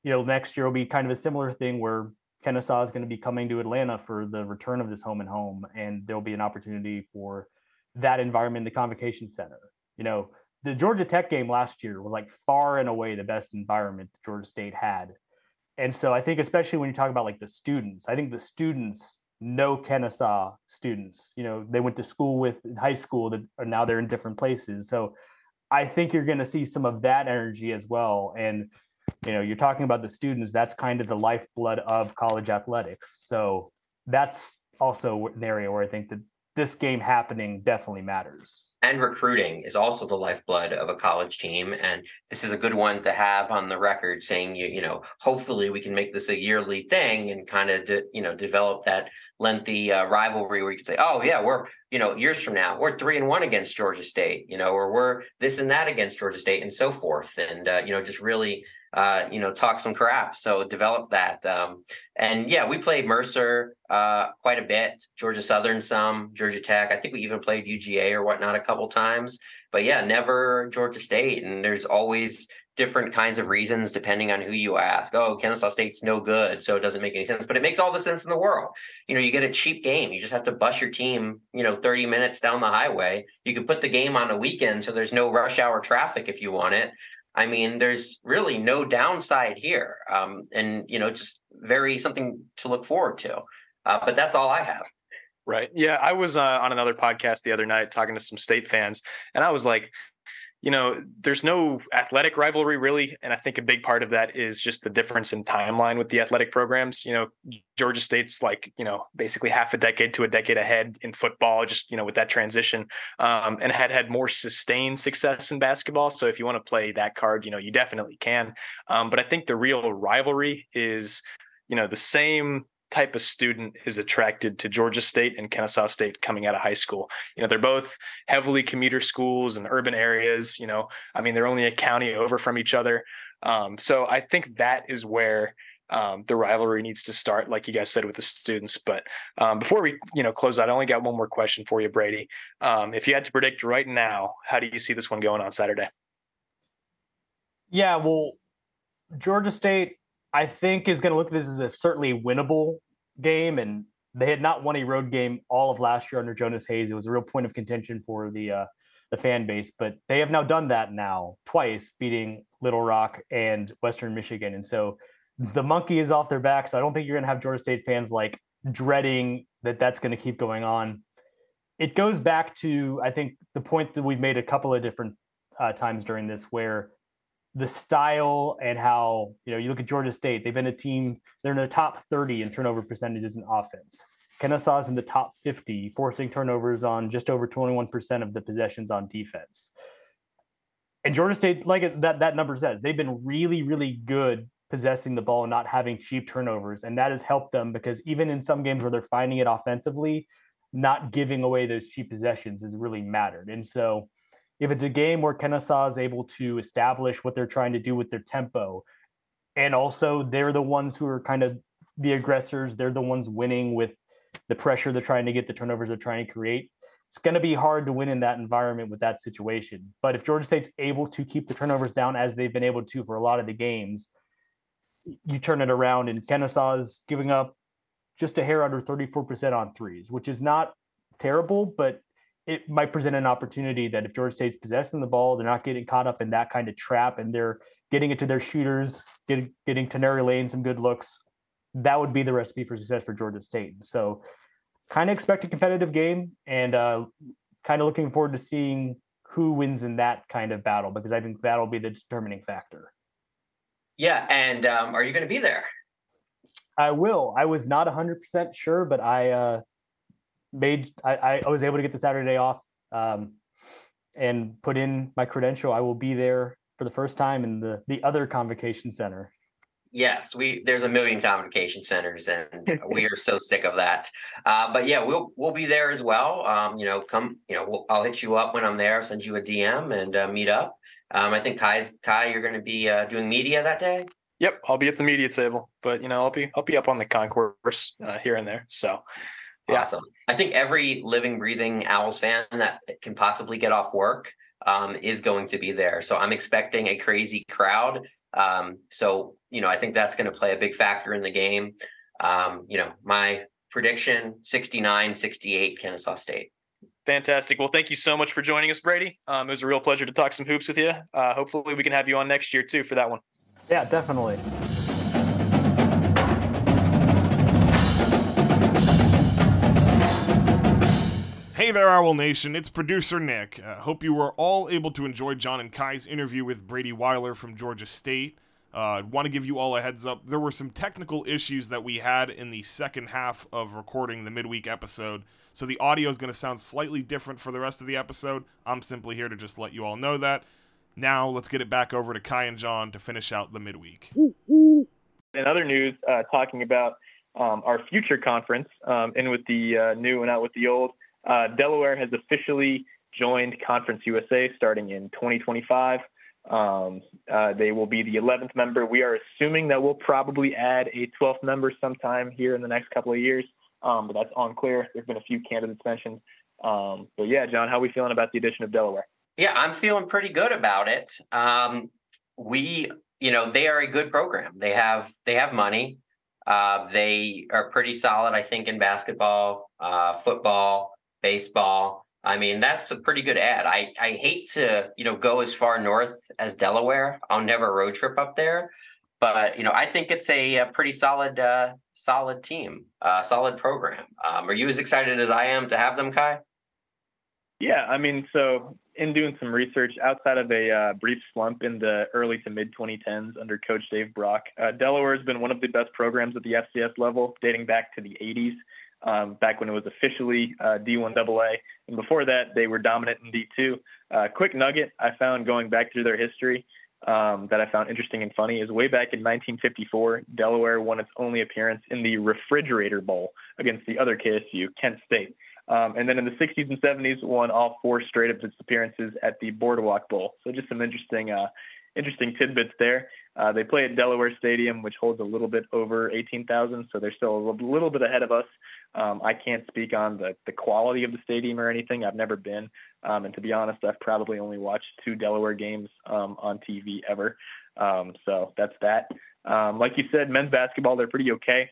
you know next year will be kind of a similar thing where Kennesaw is going to be coming to Atlanta for the return of this home and home, and there'll be an opportunity for that environment, the convocation center. You know, the Georgia Tech game last year was like far and away the best environment that Georgia State had. And so I think, especially when you talk about like the students, I think the students know Kennesaw students. You know, they went to school with in high school that are now they're in different places. So I think you're going to see some of that energy as well. And you know, you're talking about the students. That's kind of the lifeblood of college athletics. So that's also an area where I think that this game happening definitely matters and recruiting is also the lifeblood of a college team and this is a good one to have on the record saying you you know hopefully we can make this a yearly thing and kind of de, you know develop that lengthy uh, rivalry where you can say oh yeah we're you know years from now we're three and one against georgia state you know or we're this and that against georgia state and so forth. And uh, you know just really uh, you know, talk some crap. So develop that. Um, and yeah, we played Mercer uh, quite a bit, Georgia Southern some, Georgia Tech. I think we even played UGA or whatnot a couple times. But yeah, never Georgia State. And there's always different kinds of reasons depending on who you ask. Oh, Kennesaw State's no good, so it doesn't make any sense. But it makes all the sense in the world. You know, you get a cheap game. You just have to bus your team, you know, 30 minutes down the highway. You can put the game on a weekend so there's no rush hour traffic if you want it. I mean, there's really no downside here, um, and you know, just very something to look forward to. Uh, but that's all I have. Right. Yeah, I was uh, on another podcast the other night talking to some state fans, and I was like, you know, there's no athletic rivalry really. And I think a big part of that is just the difference in timeline with the athletic programs. You know, Georgia State's like, you know, basically half a decade to a decade ahead in football, just, you know, with that transition, um, and had had more sustained success in basketball. So if you want to play that card, you know, you definitely can. Um, but I think the real rivalry is, you know, the same type of student is attracted to Georgia State and Kennesaw State coming out of high school. You know, they're both heavily commuter schools and urban areas. You know, I mean, they're only a county over from each other. Um, so I think that is where um, the rivalry needs to start, like you guys said with the students. But um, before we, you know, close out, I only got one more question for you, Brady. Um, if you had to predict right now, how do you see this one going on Saturday? Yeah, well, Georgia State I think is going to look at this as a certainly winnable game, and they had not won a road game all of last year under Jonas Hayes. It was a real point of contention for the uh, the fan base, but they have now done that now twice, beating Little Rock and Western Michigan, and so the monkey is off their back. So I don't think you're going to have Georgia State fans like dreading that that's going to keep going on. It goes back to I think the point that we've made a couple of different uh, times during this, where the style and how you know you look at Georgia State, they've been a team they're in the top 30 in turnover percentages in offense. Kennesaw's in the top 50, forcing turnovers on just over 21% of the possessions on defense. And Georgia State, like that that number says, they've been really really good possessing the ball and not having cheap turnovers, and that has helped them because even in some games where they're finding it offensively, not giving away those cheap possessions has really mattered. And so if it's a game where Kennesaw is able to establish what they're trying to do with their tempo, and also they're the ones who are kind of the aggressors, they're the ones winning with the pressure they're trying to get, the turnovers they're trying to create. It's going to be hard to win in that environment with that situation. But if Georgia State's able to keep the turnovers down as they've been able to for a lot of the games, you turn it around and Kennesaw is giving up just a hair under 34% on threes, which is not terrible, but it might present an opportunity that if Georgia State's possessing the ball, they're not getting caught up in that kind of trap and they're getting it to their shooters, getting getting Toneari Lane some good looks. That would be the recipe for success for Georgia State. So kind of expect a competitive game and uh, kind of looking forward to seeing who wins in that kind of battle because I think that'll be the determining factor. Yeah, and um, are you going to be there? I will. I was not 100% sure, but I uh, made I, I was able to get the Saturday off um, and put in my credential. I will be there for the first time in the the other convocation center. Yes, we there's a million convocation centers, and we are so sick of that. Uh, but yeah, we'll we'll be there as well. Um, you know, come. You know, we'll, I'll hit you up when I'm there. Send you a DM and uh, meet up. Um, I think Kai's Kai, you're going to be uh, doing media that day. Yep, I'll be at the media table, but you know, I'll be I'll be up on the concourse uh, here and there. So yeah. Awesome. I think every living, breathing Owls fan that can possibly get off work um, is going to be there. So I'm expecting a crazy crowd. Um, so, you know, I think that's going to play a big factor in the game. Um, you know, my prediction 69 68 Kennesaw State. Fantastic. Well, thank you so much for joining us, Brady. Um, it was a real pleasure to talk some hoops with you. Uh, hopefully, we can have you on next year too for that one. Yeah, definitely. Hey there, Owl Nation. It's producer Nick. Uh, hope you were all able to enjoy Jon and Kai's interview with Brady Weiler from Georgia State. I uh, want to give you all a heads up. There were some technical issues that we had in the second half of recording the midweek episode, so the audio is going to sound slightly different for the rest of the episode. I'm simply here to just let you all know that. Now, let's get it back over to Kai and Jon to finish out the midweek. In other news, uh, talking about um, our future conference, um, in with the uh, new and out with the old. Uh, Delaware has officially joined Conference USA starting in 2025. Um, uh, they will be the 11th member. We are assuming that we'll probably add a 12th member sometime here in the next couple of years, um, but that's unclear. There's been a few candidates mentioned. Um, but yeah, Jon, how are we feeling about the addition of Delaware? Yeah, I'm feeling pretty good about it. Um, we, you know, they are a good program. They have they have money. Uh, they are pretty solid, I think, in basketball, uh, football baseball. I mean, that's a pretty good ad. I, I hate to, you know, go as far north as Delaware. I'll never road trip up there. But, you know, I think it's a, a pretty solid, uh, solid team, uh, solid program. Um, are you as excited as I am to have them, Kai? Yeah, I mean, so in doing some research outside of a uh, brief slump in the early to mid 2010s under Coach Dave Brock, uh, Delaware has been one of the best programs at the FCS level dating back to the 80s um, back when it was officially uh, D1AA. And before that, they were dominant in D2. Uh, quick nugget I found going back through their history um, that I found interesting and funny is way back in 1954, Delaware won its only appearance in the Refrigerator Bowl against the other KSU, Kent State. Um, and then in the 60s and 70s, won all four straight of its appearances at the Boardwalk Bowl. So just some interesting, uh, interesting tidbits there. Uh, they play at Delaware Stadium, which holds a little bit over 18,000, so they're still a little, bit ahead of us. Um, I can't speak on the, the quality of the stadium or anything. I've never been. Um, and to be honest, I've probably only watched two Delaware games um, on TV ever. Um, so that's that. Um, like you said, men's basketball, they're pretty okay.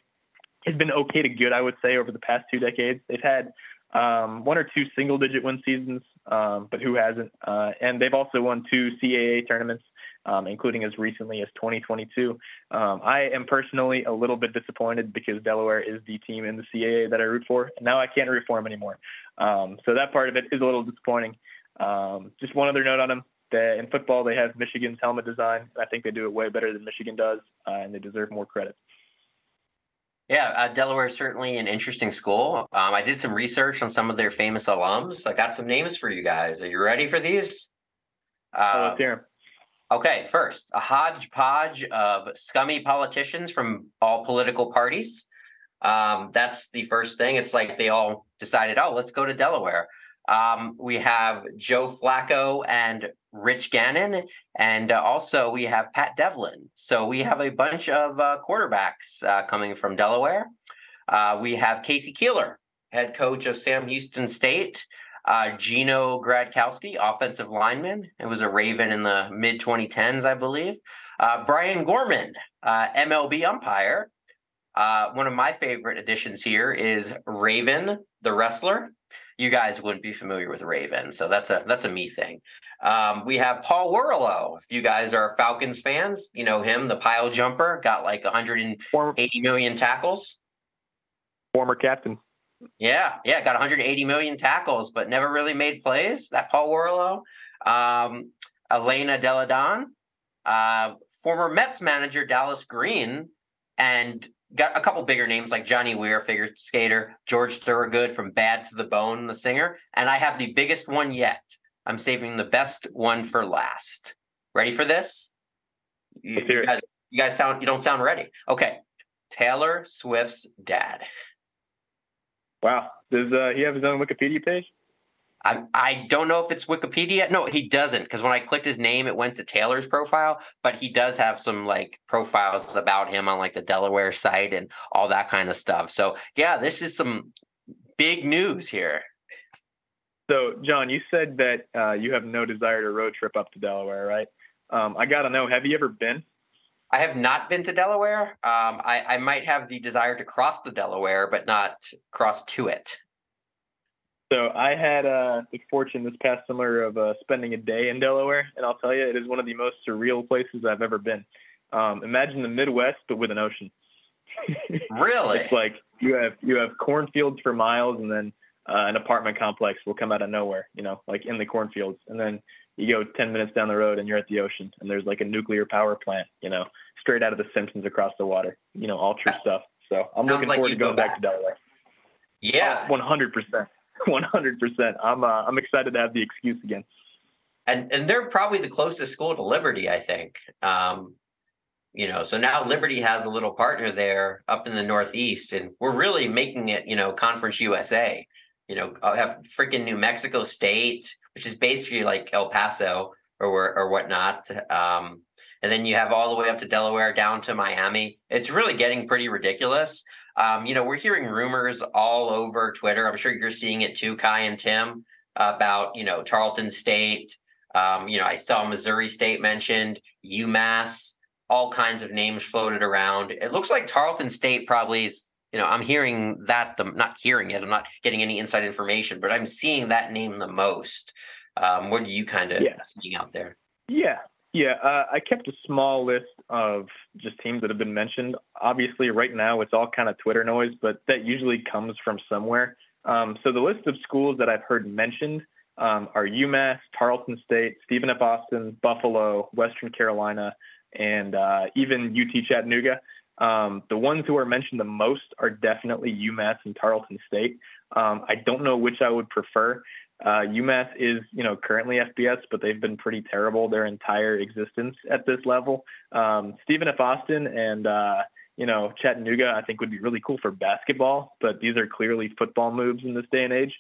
It's been okay to good, I would say, over the past two decades. They've had um, one or two single digit win seasons, but who hasn't? Uh, and they've also won two CAA tournaments, um, including as recently as 2022. Um, I am personally a little bit disappointed because Delaware is the team in the CAA that I root for, and now I can't root for them anymore. Um, so that part of it is a little disappointing. Um, just one other note on them. That in football, they have Michigan's helmet design. I think they do it way better than Michigan does, uh, and they deserve more credit. Yeah, uh, Delaware is certainly an interesting school. Um, I did some research on some of their famous alums. I got some names for you guys. Are you ready for these? Uh, oh, let's hear Okay, first, a hodgepodge of scummy politicians from all political parties. Um, that's the first thing. It's like they all decided, oh, let's go to Delaware. Um, we have Joe Flacco and Rich Gannon, and uh, also we have Pat Devlin. So we have a bunch of uh, quarterbacks uh, coming from Delaware. Uh, we have K.C. Keeler, head coach of Sam Houston State. Uh, Gino Gradkowski, offensive lineman. It was a Raven in the mid 2010s, I believe. Uh, Brian Gorman, MLB umpire. one of my favorite additions here is Raven, the wrestler you guys wouldn't be familiar with Raven, so that's a that's a me thing. Um, we have Paul Worrilow. If you guys are Falcons fans, you know him, the pile jumper, got like 180 million tackles. Former captain. Yeah, yeah, got 180 million tackles, but never really made plays. That Paul Worrilow. Um, Elena Delle Donne, uh, former Mets manager Dallas Green, and got a couple bigger names like Johnny Weir, figure skater, George Thorogood from Bad to the Bone, the singer, and I have the biggest one yet. I'm saving the best one for last. Ready for this? You, you guys, you guys sound you don't sound ready. Okay, Taylor Swift's dad. Wow, does uh, he have his own Wikipedia page? I, I don't know if it's Wikipedia. No, he doesn't. Because when I clicked his name, it went to Taylor's profile, but he does have some like profiles about him on like the Delaware site and all that kind of stuff. So, yeah, this is some big news here. So, Jon, you said that uh, you have no desire to road trip up to Delaware, right? Um, I got to know, have you ever been? I have not been to Delaware. Um, I, I might have the desire to cross the Delaware, but not cross to it. So I had uh, the fortune this past summer of uh, spending a day in Delaware, and I'll tell you, it is one of the most surreal places I've ever been. Um, imagine the Midwest, but with an ocean. really? it's like you have you have cornfields for miles, and then uh, an apartment complex will come out of nowhere. You know, like in the cornfields, and then you go 10 minutes down the road and you're at the ocean, and there's like a nuclear power plant. You know, straight out of The Simpsons across the water. You know, all true stuff. So I'm Sounds looking like forward to going back. back to Delaware. Yeah, 100 percent. One hundred percent. I'm uh, I'm excited to have the excuse again. And and they're probably the closest school to Liberty, I think. Um, you know, so now Liberty has a little partner there up in the Northeast, and we're really making it, you know, Conference USA. You know, I have freaking New Mexico State, which is basically like El Paso or or whatnot. Um, and then you have all the way up to Delaware, down to Miami. It's really getting pretty ridiculous. Um, you know, we're hearing rumors all over Twitter. I'm sure you're seeing it too, Kai and Tim, about, you know, Tarleton State. Um, you know, I saw Missouri State mentioned, UMass, all kinds of names floated around. It looks like Tarleton State probably is, you know, I'm hearing that, the, not hearing it, I'm not getting any inside information, but I'm seeing that name the most. Um, what are you kind of yeah. seeing out there? Yeah, yeah, uh, I kept a small list of just teams that have been mentioned. Obviously, right now it's all kind of Twitter noise, but that usually comes from somewhere. Um, so the list of schools that I've heard mentioned um, are UMass, Tarleton State, Stephen F. Austin, Buffalo, Western Carolina, and uh, even UT Chattanooga. Um, the ones who are mentioned the most are definitely UMass and Tarleton State. Um, I don't know which I would prefer. Uh, UMass is, you know, currently FBS, but they've been pretty terrible their entire existence at this level. Um, Stephen F. Austin and, uh, you know, Chattanooga, I think would be really cool for basketball, but these are clearly football moves in this day and age.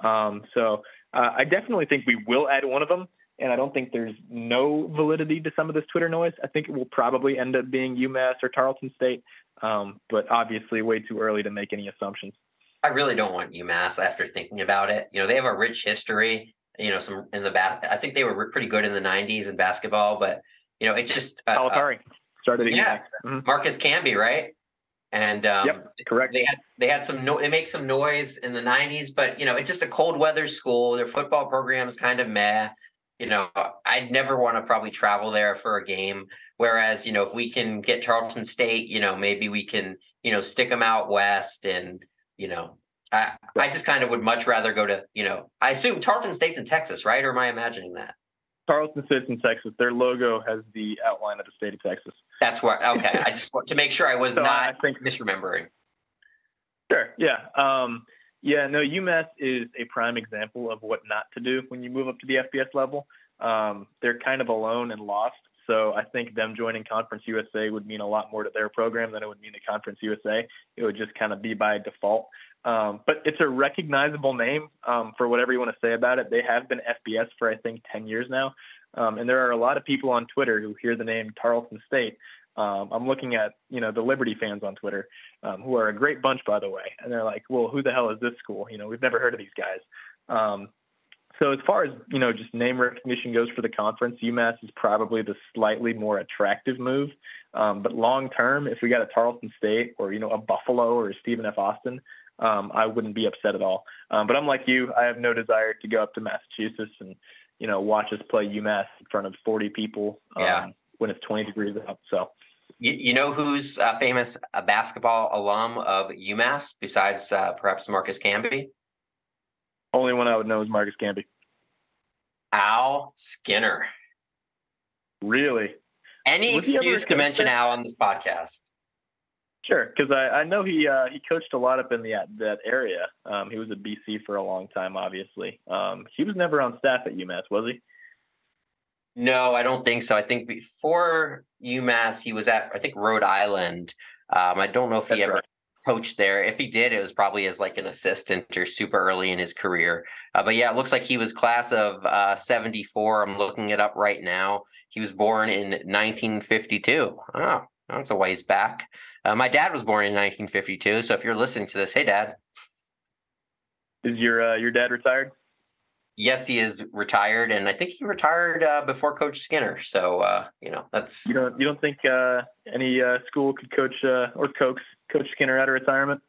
Um, so uh, I definitely think we will add one of them. And I don't think there's no validity to some of this Twitter noise. I think it will probably end up being UMass or Tarleton State, um, but obviously way too early to make any assumptions. I really don't want UMass after thinking about it. You know, they have a rich history. You know, some in the back. I think they were pretty good in the '90s in basketball, but you know, it just uh, Calipari. started Yeah. Mhm. Marcus Camby, right? And um, Yep, correct. they had they had some no they make some noise in the 90s but you know it's just a cold weather school their football program is kind of meh you know i'd never want to probably travel there for a game whereas you know if we can get tarleton state you know maybe we can you know stick them out west and you know i i just kind of would much rather go to you know i assume tarleton state's in texas right or am i imagining that Tarleton State's in Texas. Their logo has the outline of the state of Texas. that's where okay i just want to make sure i was So I not think misremembering Sure. Yeah. Um, yeah. No, UMass is a prime example of what not to do when you move up to the FBS level. Um, they're kind of alone and lost. So I think them joining Conference USA would mean a lot more to their program than it would mean to Conference USA. It would just kind of be by default. Um, but it's a recognizable name um, for whatever you want to say about it. They have been FBS for I think 10 years now, um, and there are a lot of people on Twitter who hear the name Tarleton State. Um, I'm looking at you know the Liberty fans on Twitter, um, who are a great bunch by the way, and they're like, well, who the hell is this school? You know, we've never heard of these guys. Um, so as far as you know, just name recognition goes for the conference, UMass is probably the slightly more attractive move. Um, but long term, if we got a Tarleton State or you know a Buffalo or a Stephen F. Austin, um, I wouldn't be upset at all. Um, but I'm like you, I have no desire to go up to Massachusetts and you know watch us play UMass in front of 40 people um, Yeah. when it's 20 degrees out. So You, you know who's a famous uh, basketball alum of UMass besides uh, perhaps Marcus Camby? only one I would know is Marcus Camby. Al Skinner. Really? Any Was he ever a excuse to mention there? Al on this podcast. Sure, because I, I know he uh, he coached a lot up in the that area. Um, he was at BC for a long time, obviously. Um, he was never on staff at UMass, was he? No, I don't think so. I think before UMass, he was at I think Rhode Island. Um, I don't know if he ever right. coached there. If he did, it was probably as like an assistant or super early in his career. Uh, but yeah, it looks like he was class of uh, 74. I'm looking it up right now. He was born in 1952. Oh, that's a ways back. Uh, my dad was born in 1952. So if you're listening to this, hey, dad. Is your uh, your dad retired? Yes, he is retired, and I think he retired uh, before Coach Skinner. So uh, you know that's You don't you don't think uh, any uh, school could coach uh, or coax Coach Skinner out of retirement?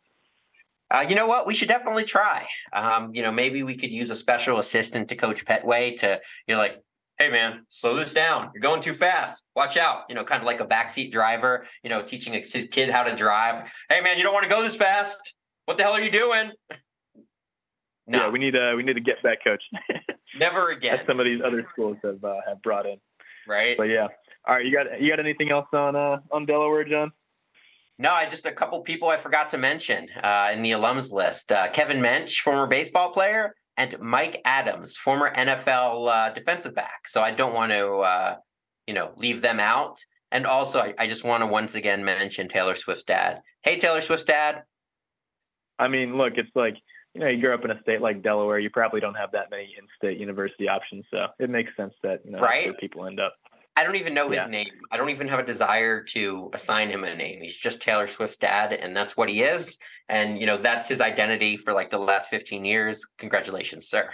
Uh, you know what? We should definitely try. Um, you know, maybe we could use a special assistant to Coach Pettway to, you know, like, hey man, slow this down. You're going too fast. Watch out. You know, kind of like a backseat driver. You know, teaching a his kid how to drive. Hey man, you don't want to go this fast. What the hell are you doing? No, Yeah, we need uh, we need a get back coach. never again. As some of these other schools have uh, have brought in. right? But yeah. All right, you got you got anything else on uh, on Delaware, Jon? No, I just a couple people I forgot to mention uh, in the alums list: uh, Kevin Mench, former baseball player, and Mike Adams, former NFL uh, defensive back. So I don't want to, uh, you know, leave them out. And also, I, I just want to once again mention Taylor Swift's dad. Hey, Taylor Swift's dad. I mean, look, it's like you know, you grow up in a state like Delaware, you probably don't have that many in-state university options, so it makes sense that you know Right. where people end up. I don't even know his Yeah. name. I don't even have a desire to assign him a name. He's just Taylor Swift's dad, and that's what he is. And you know, that's his identity for like the last fifteen years. Congratulations, sir.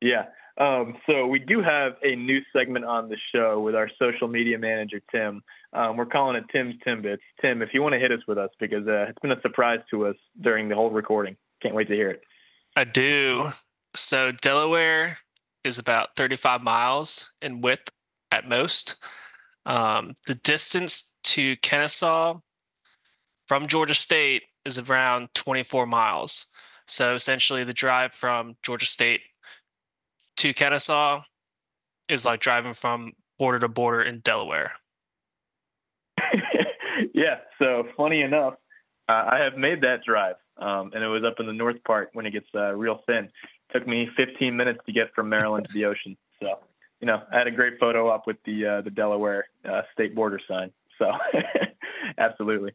Yeah. Um, so we do have a new segment on the show with our social media manager Tim. Um, we're calling it Tim's Timbits. Tim, if you want to hit us with us, because uh, it's been a surprise to us during the whole recording. Can't wait to hear it. I do. So Delaware is about 35 miles in width at most. Um, the distance to Kennesaw from Georgia State is around 24 miles. So essentially, the drive from Georgia State to Kennesaw is like driving from border to border in Delaware. Yeah. So funny enough, uh, I have made that drive, um, and it was up in the north part when it gets uh, real thin. took me 15 minutes to get from Maryland to the ocean. So, you know, I had a great photo up with the uh, the Delaware uh, state border sign. So, absolutely.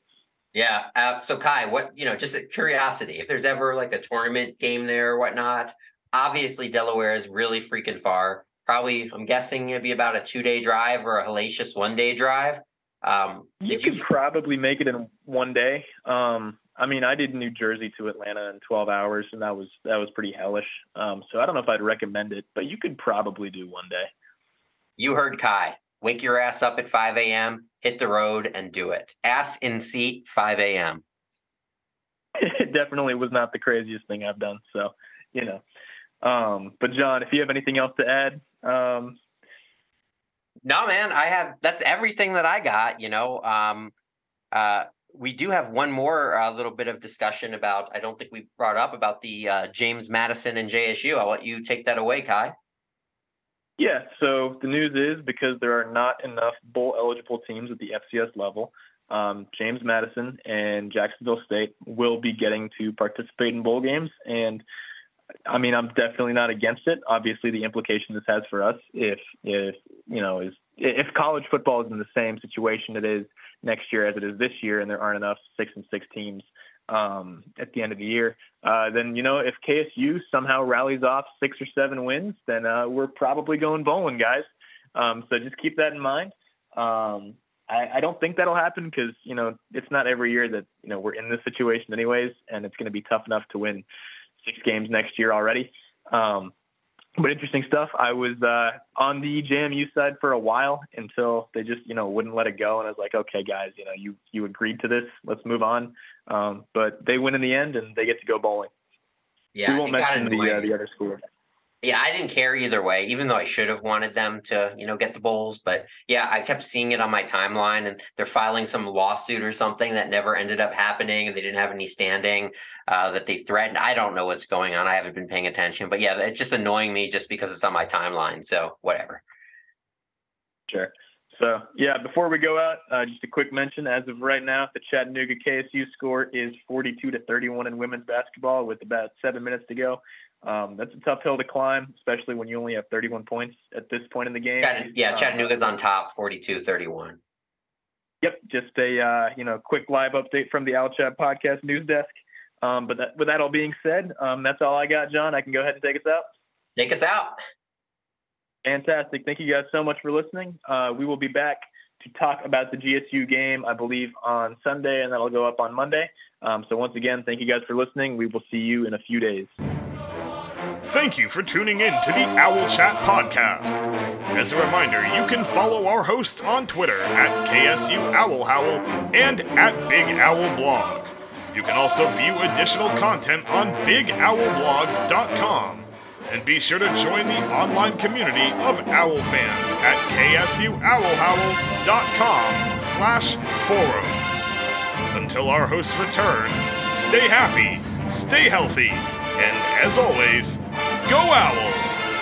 Yeah. Uh, so Kai, what you know, just a curiosity, if there's ever like a tournament game there or whatnot, obviously Delaware is really freaking far. Probably, I'm guessing it'd be about a two day drive or a hellacious one day drive. Um, You could you? probably make it in one day. Um, I mean, I did New Jersey to Atlanta in 12 hours, and that was that was pretty hellish. Um, so I don't know if I'd recommend it, but you could probably do one day. You heard Kai. wake your ass up at 5 a.m., hit the road and do it. Ass in seat, 5 a.m. It definitely was not the craziest thing I've done. So, you know. Um, but Jon, if you have anything else to add, um, no, man, I have that's everything that I got. You know, um, uh, we do have one more uh, little bit of discussion about. I don't think we brought up about the uh, James Madison and JSU. I'll let you take that away, Kai. Yeah. So the news is because there are not enough bowl eligible teams at the FCS level. Um, James Madison and Jacksonville State will be getting to participate in bowl games, and I mean, I'm definitely not against it. Obviously, the implication this has for us, if if you know, is if college football is in the same situation it is next year as it is this year, and there aren't enough six and six teams um, at the end of the year, uh, then you know, if KSU somehow rallies off six or seven wins, then uh, we're probably going bowling, guys. Um, so just keep that in mind. Um, I, I, don't think that'll happen because you know it's not every year that you know we're in this situation anyways, and it's going to be tough enough to win six games next year already. Um, but interesting stuff. I was uh, on the JMU side for a while until they just, you know, wouldn't let it go. And I was like, okay, guys, you know, you you agreed to this. Let's move on. Um, but they win in the end, and they get to go bowling. Yeah, we won't mention the uh, the other school yeah, I didn't care either way, even though I should have wanted them to, you know, get the bowls. But yeah, I kept seeing it on my timeline and they're filing some lawsuit or something that never ended up happening and they didn't have any standing uh, that they threatened. I don't know what's going on. I haven't been paying attention. But yeah, it's just annoying me just because it's on my timeline. So whatever. Sure. So yeah, before we go out, uh, just a quick mention. As of right now, the Chattanooga KSU score is 42 to 31 in women's basketball with about seven minutes to go. Um, that's a tough hill to climb, especially when you only have 31 points at this point in the game. yeah, um, Chattanooga's on top, 42-31. Yep, just a uh, you know quick live update from the Owl Chat podcast news desk. Um, but that, with that all being said, um, that's all I got, Jon. I can go ahead and take us out. Take us out. Fantastic. Thank you guys so much for listening. Uh, we will be back to talk about the GSU game, I believe, on Sunday, and that'll go up on Monday. Um, so once again, thank you guys for listening. We will see you in a few days. Thank you for tuning in to the Owl Chat Podcast. As a reminder, you can follow our hosts on Twitter at KSU Owl Howl and at Big Owl Blog. You can also view additional content on BigOwlBlog.com. And be sure to join the online community of owl fans at KSUOwlHowl.com slash forum. Until our hosts return, stay happy, stay healthy, and as always, Go Owls!